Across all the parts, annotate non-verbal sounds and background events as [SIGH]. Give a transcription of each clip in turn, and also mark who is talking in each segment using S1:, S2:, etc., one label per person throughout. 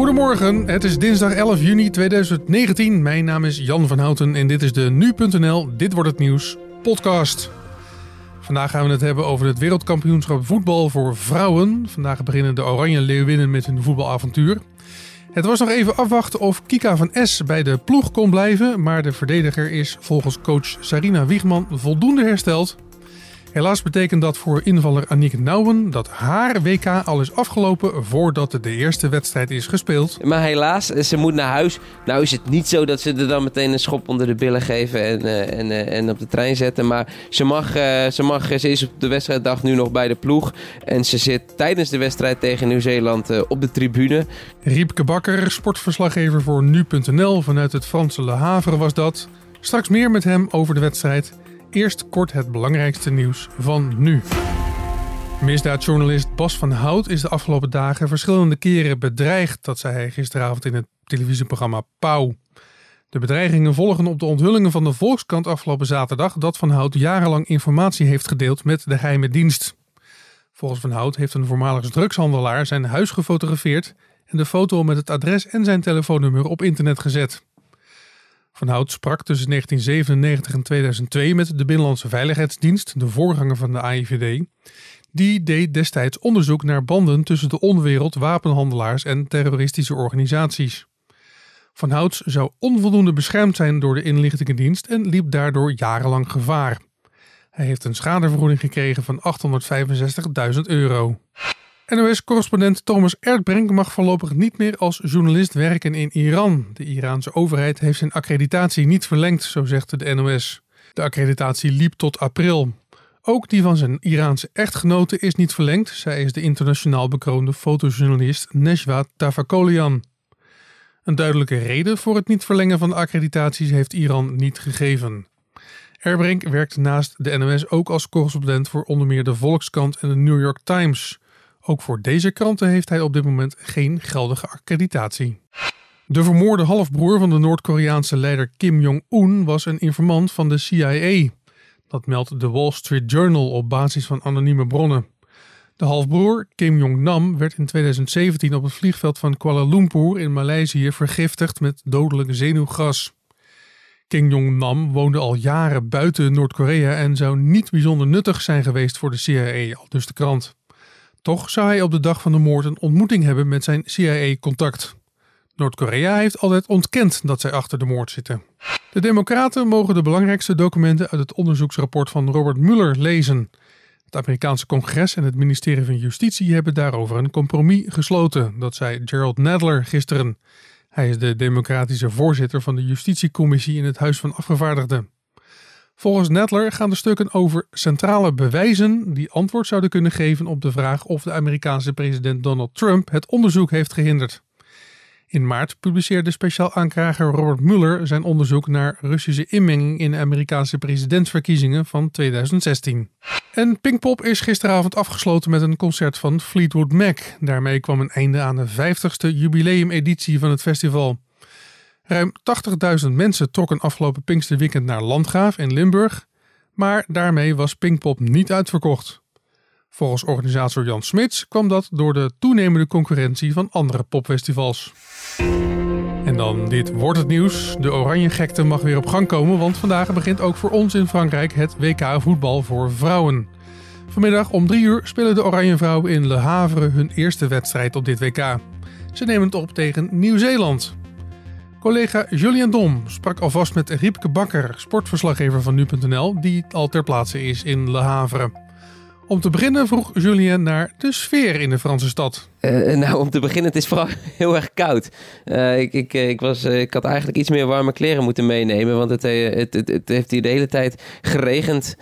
S1: Goedemorgen, het is dinsdag 11 juni 2019. Mijn naam is Jan van Houten en dit is de Nu.nl Dit Wordt Het Nieuws podcast. Vandaag gaan we het hebben over het wereldkampioenschap voetbal voor vrouwen. Vandaag beginnen de Oranje Leeuwinnen met hun voetbalavontuur. Het was nog even afwachten of Kika van S bij de ploeg kon blijven, maar de verdediger is volgens coach Sarina Wiegman voldoende hersteld. Helaas betekent dat voor invaller Aniek Nouwen dat haar WK al is afgelopen voordat de eerste wedstrijd is gespeeld.
S2: Maar helaas, ze moet naar huis. Nou is het niet zo dat ze er dan meteen een schop onder de billen geven en, uh, en, uh, en op de trein zetten. Maar ze, mag, uh, ze, mag, ze is op de wedstrijddag nu nog bij de ploeg. En ze zit tijdens de wedstrijd tegen Nieuw-Zeeland op de tribune.
S1: Riepke Bakker, sportverslaggever voor Nu.nl vanuit het Franse Le Havre was dat. Straks meer met hem over de wedstrijd. Eerst kort het belangrijkste nieuws van nu. Misdaadjournalist Bas van Hout is de afgelopen dagen verschillende keren bedreigd, dat zei hij gisteravond in het televisieprogramma Pauw. De bedreigingen volgen op de onthullingen van de Volkskrant afgelopen zaterdag dat Van Hout jarenlang informatie heeft gedeeld met de geheime dienst. Volgens Van Hout heeft een voormalig drugshandelaar zijn huis gefotografeerd en de foto met het adres en zijn telefoonnummer op internet gezet. Van Hout sprak tussen 1997 en 2002 met de Binnenlandse Veiligheidsdienst, de voorganger van de AIVD. Die deed destijds onderzoek naar banden tussen de onderwereld, wapenhandelaars en terroristische organisaties. Van Hout zou onvoldoende beschermd zijn door de inlichtingendienst en liep daardoor jarenlang gevaar. Hij heeft een schadevergoeding gekregen van 865.000 euro. NOS-correspondent Thomas Erdbrink mag voorlopig niet meer als journalist werken in Iran. De Iraanse overheid heeft zijn accreditatie niet verlengd, zo zegt de NOS. De accreditatie liep tot april. Ook die van zijn Iraanse echtgenote is niet verlengd. Zij is de internationaal bekroonde fotojournalist Neshwa Tavakolian. Een duidelijke reden voor het niet verlengen van de accreditaties heeft Iran niet gegeven. Erbrink werkt naast de NOS ook als correspondent voor onder meer de Volkskrant en de New York Times. Ook voor deze kranten heeft hij op dit moment geen geldige accreditatie. De vermoorde halfbroer van de Noord-Koreaanse leider Kim Jong-un was een informant van de CIA. Dat meldt de Wall Street Journal op basis van anonieme bronnen. De halfbroer, Kim Jong-nam, werd in 2017 op het vliegveld van Kuala Lumpur in Maleisië vergiftigd met dodelijk zenuwgas. Kim Jong-nam woonde al jaren buiten Noord-Korea en zou niet bijzonder nuttig zijn geweest voor de CIA, al dus de krant. Toch zou hij op de dag van de moord een ontmoeting hebben met zijn CIA-contact. Noord-Korea heeft altijd ontkend dat zij achter de moord zitten. De Democraten mogen de belangrijkste documenten uit het onderzoeksrapport van Robert Mueller lezen. Het Amerikaanse congres en het ministerie van Justitie hebben daarover een compromis gesloten, dat zei Gerald Nadler gisteren. Hij is de democratische voorzitter van de Justitiecommissie in het Huis van Afgevaardigden. Volgens Nadler gaan de stukken over centrale bewijzen die antwoord zouden kunnen geven op de vraag of de Amerikaanse president Donald Trump het onderzoek heeft gehinderd. In maart publiceerde speciaal aanklager Robert Mueller zijn onderzoek naar Russische inmenging in de Amerikaanse presidentsverkiezingen van 2016. En Pinkpop is gisteravond afgesloten met een concert van Fleetwood Mac. Daarmee kwam een einde aan de 50ste jubileumeditie van het festival. Ruim 80.000 mensen trokken afgelopen Pinksterweekend naar Landgraaf in Limburg, maar daarmee was Pinkpop niet uitverkocht. Volgens organisator Jan Smits kwam dat door de toenemende concurrentie van andere popfestivals. En dan dit wordt het nieuws. De oranje gekte mag weer op gang komen, want vandaag begint ook voor ons in Frankrijk het WK voetbal voor vrouwen. Vanmiddag om 3 uur spelen de Oranje Vrouwen in Le Havre hun eerste wedstrijd op dit WK. Ze nemen het op tegen Nieuw-Zeeland. Collega Julien Dom sprak alvast met Riepke Bakker, sportverslaggever van nu.nl, die al ter plaatse is in Le Havre. Om te beginnen vroeg Julien naar de sfeer in de Franse stad.
S2: Uh, nou, om te beginnen, het is vooral [LAUGHS] heel erg koud. Uh, ik, ik, ik, was, ik had eigenlijk iets meer warme kleren moeten meenemen. Want het, het, het, heeft hier de hele tijd geregend.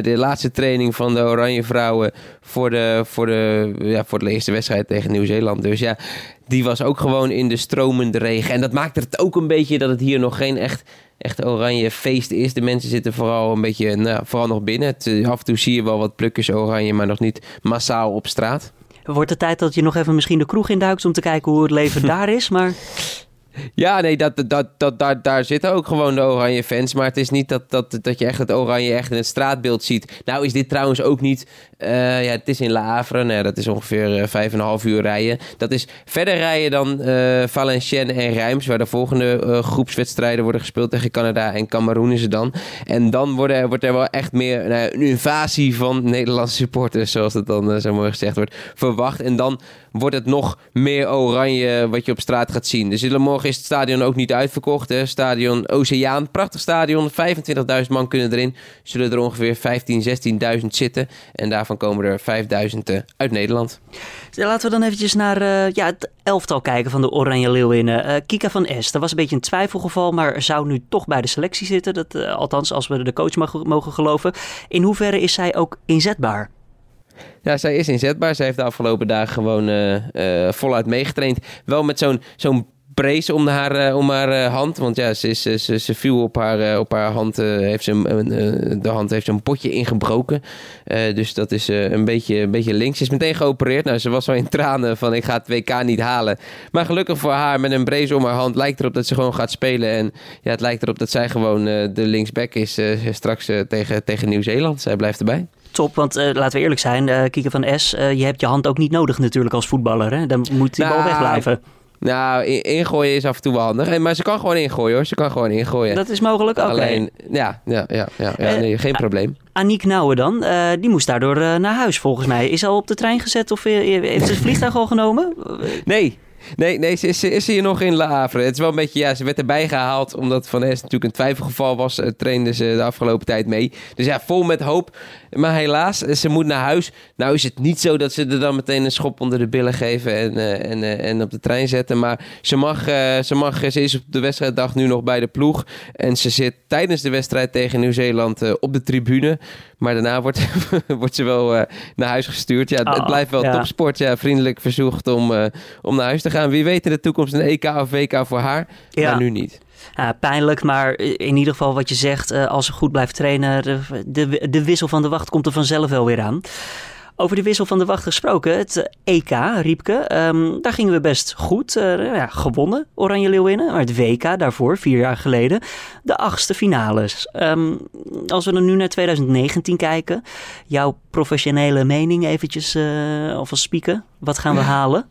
S2: De laatste training van de Oranje Vrouwen voor de, voor, de, ja, voor de eerste wedstrijd tegen Nieuw-Zeeland. Dus ja, die was ook gewoon in de stromende regen. En dat maakt het ook een beetje dat het hier nog geen echt, echt oranje feest is. De mensen zitten vooral een beetje, nou, vooral nog binnen. Het, af en toe zie je wel wat plukjes oranje, maar nog niet massaal op straat.
S3: Wordt het tijd dat je nog even misschien de kroeg induikt om te kijken hoe het leven [LAUGHS] daar is, maar...
S2: Ja, nee, dat, dat, dat, daar, daar zitten ook gewoon de oranje fans. Maar het is niet dat, dat, dat je echt het oranje echt in het straatbeeld ziet. Nou is dit trouwens ook niet... Uh, ja, het is in La Havre. Nou, dat is ongeveer uh, vijf en een half uur rijden. Dat is verder rijden dan uh, Valenciennes en Reims... waar de volgende groepswedstrijden worden gespeeld tegen Canada en Cameroen is het dan. En dan worden, wordt er wel echt meer nou, een invasie van Nederlandse supporters... zoals het dan zo mooi gezegd wordt, verwacht. En dan wordt het nog meer oranje wat je op straat gaat zien. Dus morgen is het stadion ook niet uitverkocht. Hè? Stadion Oceaan, prachtig stadion. 25.000 man kunnen erin. Zullen er ongeveer 15.000, 16.000 zitten. En daarvan komen er 5.000 eh, uit Nederland.
S3: Laten we dan eventjes naar uh, ja, het elftal kijken van de Oranje Leeuwinnen. Uh, Kika van Es, dat was een beetje een twijfelgeval, maar zou nu toch bij de selectie zitten. Dat, althans, als we de coach mogen geloven. In hoeverre is zij ook inzetbaar?
S2: Ja, zij is inzetbaar. Zij heeft de afgelopen dagen gewoon uh, uh, voluit meegetraind. Wel met zo'n zo'n brace om haar, uh, om haar hand. Want ja, ze, is, ze, ze viel op haar, op haar hand. heeft ze de hand heeft een potje ingebroken. dus dat is een, beetje, een beetje links. Ze is meteen geopereerd. Nou, ze was wel in tranen van ik ga het WK niet halen. Maar gelukkig voor haar, met een brace om haar hand, lijkt erop dat ze gewoon gaat spelen. En ja, het lijkt erop dat zij gewoon de linksback is straks tegen, tegen Nieuw-Zeeland. Zij blijft erbij
S3: top. Want uh, laten we eerlijk zijn, uh, Kieke van S, uh, je hebt je hand ook niet nodig natuurlijk als voetballer. Hè? Dan moet die nou, bal wegblijven.
S2: Nou, ingooien is af en toe wel handig. Maar ze kan gewoon ingooien hoor. Ze kan gewoon ingooien.
S3: Dat is mogelijk ook.
S2: Alleen, ja, ja, ja, ja, ja nee, geen probleem.
S3: Aniek Nouwen dan, die moest daardoor naar huis volgens mij. Is al op de trein gezet of heeft ze het vliegtuig al genomen?
S2: Nee, Nee, nee ze, is, is hier nog in La. Het is wel een beetje, ja, ze werd erbij gehaald omdat Van Es natuurlijk een twijfelgeval was. Uh, trainde ze de afgelopen tijd mee. Dus ja, vol met hoop. Maar helaas, eh, ze moet naar huis. Nou is het niet zo dat ze er dan meteen een schop onder de billen geven en, uh, en, en op de trein zetten. Maar ze mag, ze mag, ze is op de wedstrijddag nu nog bij de ploeg. En ze zit tijdens de wedstrijd tegen Nieuw-Zeeland op de tribune. Maar daarna wordt, [LAUGHS] wordt ze wel naar huis gestuurd. Ja, het oh, blijft wel topsport. Ja, vriendelijk verzocht om, om naar huis te gaan. Wie weet in de toekomst een EK of WK voor haar. Ja. Maar nu niet.
S3: Ja, pijnlijk, maar in ieder geval wat je zegt, eh, als ze goed blijft trainen, de, de, wissel van de wacht komt er vanzelf wel weer aan. Over de wissel van de wacht gesproken, het EK, Riepke, um, daar gingen we best goed. Uh, ja, gewonnen, Oranje Leeuwinnen. Maar het WK daarvoor, vier jaar geleden, de achtste finales. Um, als we dan nu naar 2019 kijken, jouw professionele mening eventjes uh, alvast spieken. Wat gaan we halen?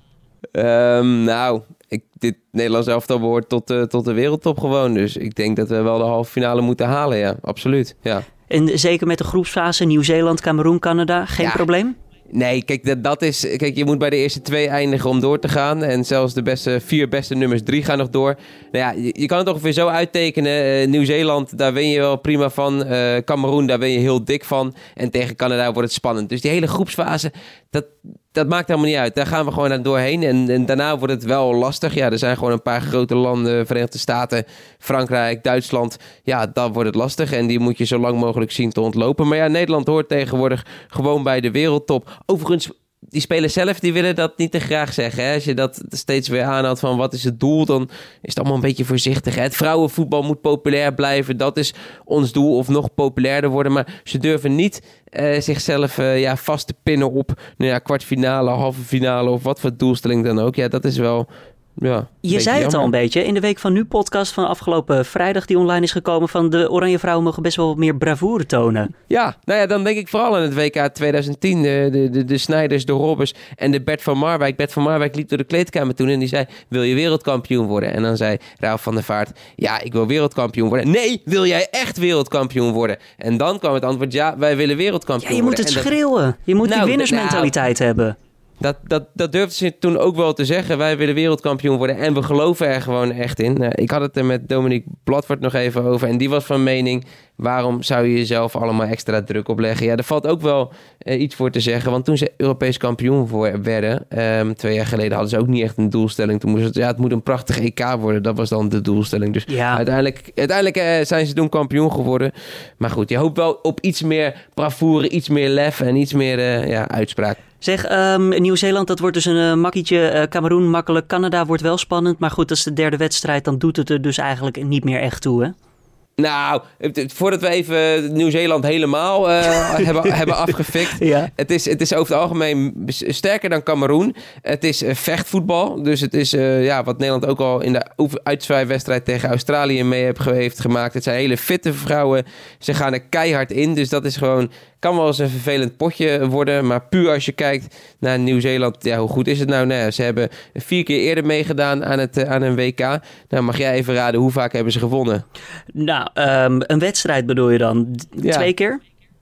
S2: Um, nou, ik, dit Nederlands elftal behoort tot, uh, tot de wereldtop gewoon. Dus ik denk dat we wel de halve finale moeten halen, ja. Absoluut, ja.
S3: En zeker met de groepsfase Nieuw-Zeeland, Cameroen, Canada, geen probleem?
S2: Nee, kijk, dat, dat is. Kijk, je moet bij de eerste twee eindigen om door te gaan. En zelfs de beste, vier beste nummers drie gaan nog door. Nou ja, je, je kan het ongeveer zo uittekenen. Uh, Nieuw-Zeeland, daar ben je wel prima van. Uh, Cameroen, daar ben je heel dik van. En tegen Canada wordt het spannend. Dus die hele groepsfase, dat, dat maakt helemaal niet uit. Daar gaan we gewoon aan doorheen. En, en, daarna wordt het wel lastig. Ja, er zijn gewoon een paar grote landen. Verenigde Staten, Frankrijk, Duitsland. Ja, dan wordt het lastig. En die moet je zo lang mogelijk zien te ontlopen. Maar ja, Nederland hoort tegenwoordig gewoon bij de wereldtop. Overigens die spelers zelf die willen dat niet te graag zeggen. Hè? Als je dat steeds weer aanhaalt van wat is het doel, dan is het allemaal een beetje voorzichtig. Hè? Het vrouwenvoetbal moet populair blijven. Dat is ons doel of nog populairder worden. Maar ze durven niet uh, zichzelf uh, ja, vast te pinnen op nou ja, kwartfinale, halve finale of wat voor doelstelling dan ook. Ja, dat is wel ja,
S3: je zei het al een beetje in de Week van Nu podcast van afgelopen vrijdag die online is gekomen van de Oranje Vrouwen mogen best wel meer bravoure tonen.
S2: Ja, nou ja, dan denk ik vooral aan het WK 2010. De, de, de, de Snijders, de Robbers en de Bert van Marwijk. Bert van Marwijk liep door de kleedkamer toen en die zei, wil je wereldkampioen worden? En dan zei Ralf van der Vaart, ja, ik wil wereldkampioen worden. Nee, wil jij echt wereldkampioen worden? En dan kwam het antwoord, ja, wij willen wereldkampioen
S3: worden.
S2: Ja,
S3: je moet het schreeuwen. Je moet die nou, winnersmentaliteit nou, hebben.
S2: Dat, dat, dat durfde ze toen ook wel te zeggen. Wij willen wereldkampioen worden en we geloven er gewoon echt in. Nou, ik had het er met Dominique Bladvoort nog even over. En die was van mening, waarom zou je jezelf allemaal extra druk opleggen? Ja, er valt ook wel uh, iets voor te zeggen. Want toen ze Europees kampioen voor werden, um, twee jaar geleden hadden ze ook niet echt een doelstelling. Toen moest het, ja, het moet een prachtig EK worden. Dat was dan de doelstelling. Dus ja. uiteindelijk, uiteindelijk uh, zijn ze toen kampioen geworden. Maar goed, je hoopt wel op iets meer bravoure, iets meer lef en iets meer uh, ja, uitspraak.
S3: Zeg, um, Nieuw-Zeeland, dat wordt dus een uh, makkietje. Uh, Cameroen makkelijk. Canada wordt wel spannend. Maar goed, dat is de derde wedstrijd. Dan doet het er dus eigenlijk niet meer echt toe, hè?
S2: Nou, voordat we even Nieuw-Zeeland helemaal uh, [LAUGHS] hebben, hebben afgefikt.
S3: Ja.
S2: Het, is, het is over het algemeen sterker dan Cameroen. Het is uh, vechtvoetbal. Dus het is uh, ja, wat Nederland ook al in de uitzwaaiwedstrijd tegen Australië mee heeft gemaakt. Het zijn hele fitte vrouwen. Ze gaan er keihard in. Dus dat is gewoon kan wel eens een vervelend potje worden. Maar puur als je kijkt naar Nieuw-Zeeland, ja, hoe goed is het nou? nou ze hebben vier keer eerder meegedaan aan, het, aan een WK. Nou, mag jij even raden, hoe vaak hebben ze gewonnen?
S3: Nou, um, een wedstrijd bedoel je dan?
S2: Ja.
S3: Twee keer?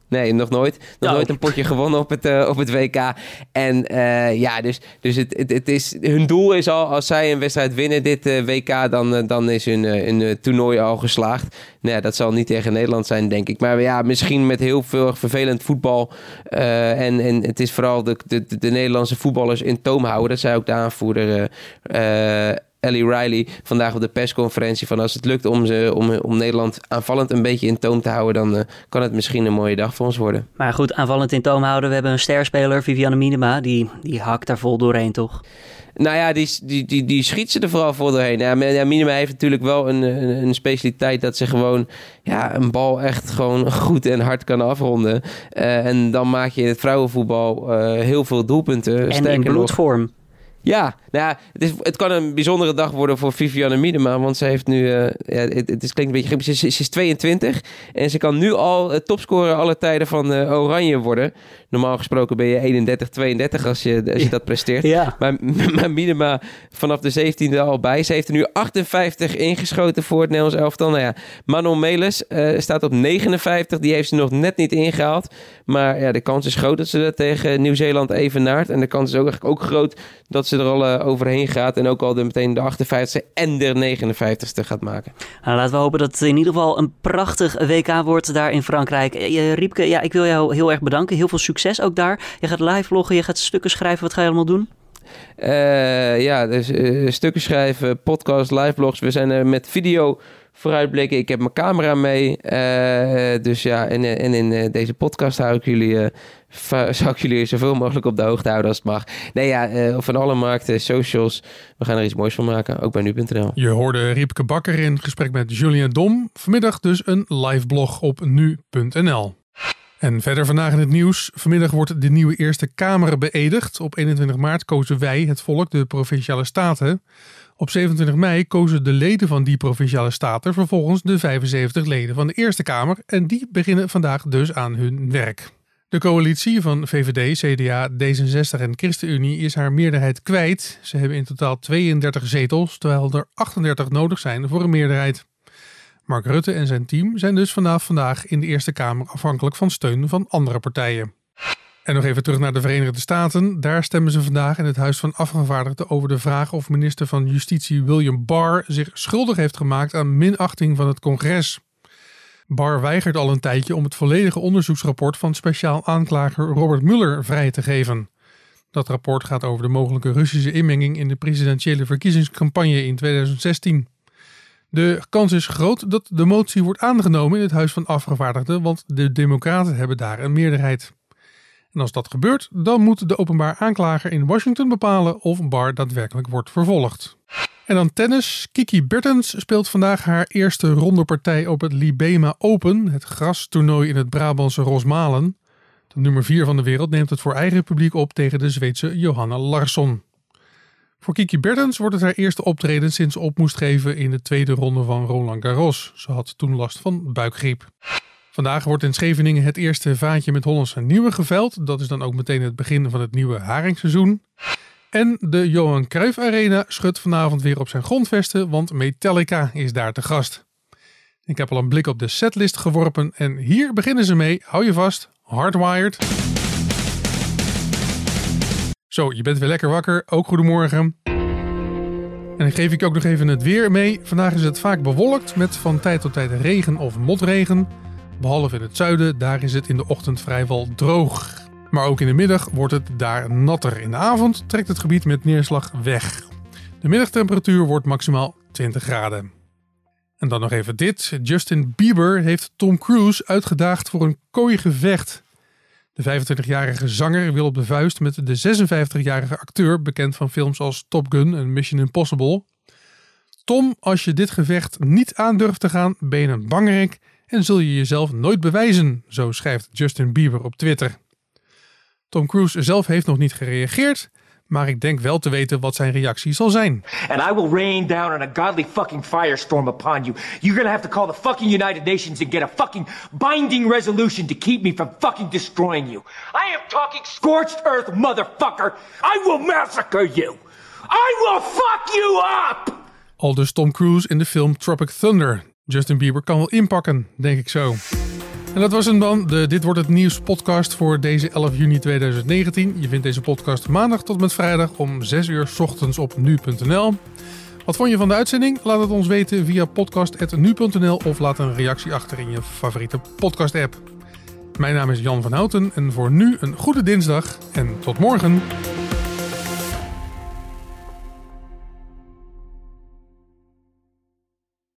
S2: Nee, nog nooit. Nog
S3: Oh.
S2: nooit een potje gewonnen op het, uh, op het WK. En uh, ja, dus, dus het, het, het, is, hun doel is al, als zij een wedstrijd winnen dit uh, WK, dan, dan is hun, hun toernooi al geslaagd. Nou ja, dat zal niet tegen Nederland zijn, denk ik. Maar ja, misschien met heel veel vervelend voetbal. en, en het is vooral de, de, de Nederlandse voetballers in toom houden. Dat zei ook de aanvoerder Ellie Riley vandaag op de persconferentie van als het lukt om, ze, om, om Nederland aanvallend een beetje in toom te houden, dan uh, kan het misschien een mooie dag voor ons worden.
S3: Maar goed, aanvallend in toom houden. We hebben een sterspeler, Viviane Minima, die, die hakt daar vol doorheen, toch?
S2: Nou ja, die, die, die, die schiet ze er vooral voor doorheen. Ja, ja, Minima heeft natuurlijk wel een, een, een, specialiteit dat ze gewoon ja, een bal echt gewoon goed en hard kan afronden. Uh, en dan maak je in het vrouwenvoetbal uh, heel veel doelpunten.
S3: En in bloedvorm.
S2: Ja, nou ja, het, is, het kan een bijzondere dag worden voor Viviane Miedema. Want ze heeft nu, uh, ja, het, het is, klinkt een beetje ze, ze is 22 en ze kan nu al uh, topscorer alle tijden van uh, Oranje worden. Normaal gesproken ben je 31, 32 als je, als je dat presteert.
S3: Ja.
S2: Maar, [LAUGHS] maar Miedema vanaf de 17e al bij. Ze heeft er nu 58 ingeschoten voor het Nederlands elftal. Nou ja, Manon Melis staat op 59. Die heeft ze nog net niet ingehaald. Maar ja, de kans is groot dat ze dat tegen Nieuw-Zeeland evenaart. En de kans is ook, eigenlijk ook groot dat ze er al uh, overheen gaat. En ook al de, meteen de 58ste en de 59ste gaat maken.
S3: Nou, laten we hopen dat het in ieder geval een prachtig WK wordt daar in Frankrijk. Uh, Riepke, ja, ik wil jou heel erg bedanken. Heel veel succes ook daar. Je gaat live vloggen, je gaat stukken schrijven. Wat ga je allemaal doen?
S2: Ja, dus stukken schrijven, podcast, live blogs. We zijn er met video vooruitblikken. Ik heb mijn camera mee. Uh, dus ja, en, in uh, deze podcast hou ik jullie, uh, [LAUGHS] zou ik jullie zoveel mogelijk op de hoogte houden als het mag. Nee ja, van alle markten, socials. We gaan er iets moois van maken, ook bij nu.nl.
S1: Je hoorde Riepke Bakker in gesprek met Julien Dom. Vanmiddag dus een live blog op nu.nl. En verder vandaag in het nieuws. Vanmiddag wordt de nieuwe Eerste Kamer beëdigd. Op 21 maart kozen wij, het volk, de Provinciale Staten. Op 27 mei kozen de leden van die Provinciale Staten vervolgens de 75 leden van de Eerste Kamer. En die beginnen vandaag dus aan hun werk. De coalitie van VVD, CDA, D66 en ChristenUnie is haar meerderheid kwijt. Ze hebben in totaal 32 zetels, terwijl er 38 nodig zijn voor een meerderheid. Mark Rutte en zijn team zijn dus vanaf vandaag in de Eerste Kamer afhankelijk van steun van andere partijen. En nog even terug naar de Verenigde Staten. Daar stemmen ze vandaag in het Huis van Afgevaardigden over de vraag of minister van Justitie William Barr zich schuldig heeft gemaakt aan minachting van het congres. Barr weigert al een tijdje om het volledige onderzoeksrapport van speciaal aanklager Robert Mueller vrij te geven. Dat rapport gaat over de mogelijke Russische inmenging in de presidentiële verkiezingscampagne in 2016. De kans is groot dat de motie wordt aangenomen in het Huis van Afgevaardigden, want de Democraten hebben daar een meerderheid. En als dat gebeurt, dan moet de openbaar aanklager in Washington bepalen of Barr daadwerkelijk wordt vervolgd. En dan tennis. Kiki Bertens speelt vandaag haar eerste rondepartij op het Libema Open, het grastoernooi in het Brabantse Rosmalen. De nummer 4 van de wereld neemt het voor eigen publiek op tegen de Zweedse Johanna Larsson. Voor Kiki Bertens wordt het haar eerste optreden sinds op moest geven in de tweede ronde van Roland Garros. Ze had toen last van buikgriep. Vandaag wordt in Scheveningen het eerste vaatje met Hollandse nieuwe geveld. Dat is dan ook meteen het begin van het nieuwe haringseizoen. En de Johan Cruijff Arena schudt vanavond weer op zijn grondvesten, want Metallica is daar te gast. Ik heb al een blik op de setlist geworpen en hier beginnen ze mee. Hou je vast, Hardwired. Zo, je bent weer lekker wakker. Ook goedemorgen. En dan geef ik ook nog even het weer mee. Vandaag is het vaak bewolkt met van tijd tot tijd regen of motregen. Behalve in het zuiden, daar is het in de ochtend vrijwel droog. Maar ook in de middag wordt het daar natter. In de avond trekt het gebied met neerslag weg. De middagtemperatuur wordt maximaal 20 graden. En dan nog even dit. Justin Bieber heeft Tom Cruise uitgedaagd voor een kooigevecht. De 25-jarige zanger wil op de vuist met de 56-jarige acteur, bekend van films als Top Gun en Mission Impossible. Tom, als je dit gevecht niet aandurft te gaan, ben je een bangerik en zul je jezelf nooit bewijzen, zo schrijft Justin Bieber op Twitter. Tom Cruise zelf heeft nog niet gereageerd, maar ik denk wel te weten wat zijn reactie zal zijn.
S4: And I will rain down on a godly fucking firestorm upon you. You're gonna have to call the fucking United Nations and get a fucking binding resolution to keep me from fucking destroying you. I am talking scorched earth, motherfucker. I will massacre you. I will fuck you up!
S1: Aldus Tom Cruise in de film Tropic Thunder. Justin Bieber kan wel inpakken, denk ik zo. En dat was hem dan, de Dit Wordt Het Nieuws podcast voor deze 11 juni 2019. Je vindt deze podcast maandag tot met vrijdag om 6 uur ochtends op nu.nl. Wat vond je van de uitzending? Laat het ons weten via podcast.nu.nl of laat een reactie achter in je favoriete podcast app. Mijn naam is Jan van Houten en voor nu een goede dinsdag en tot morgen.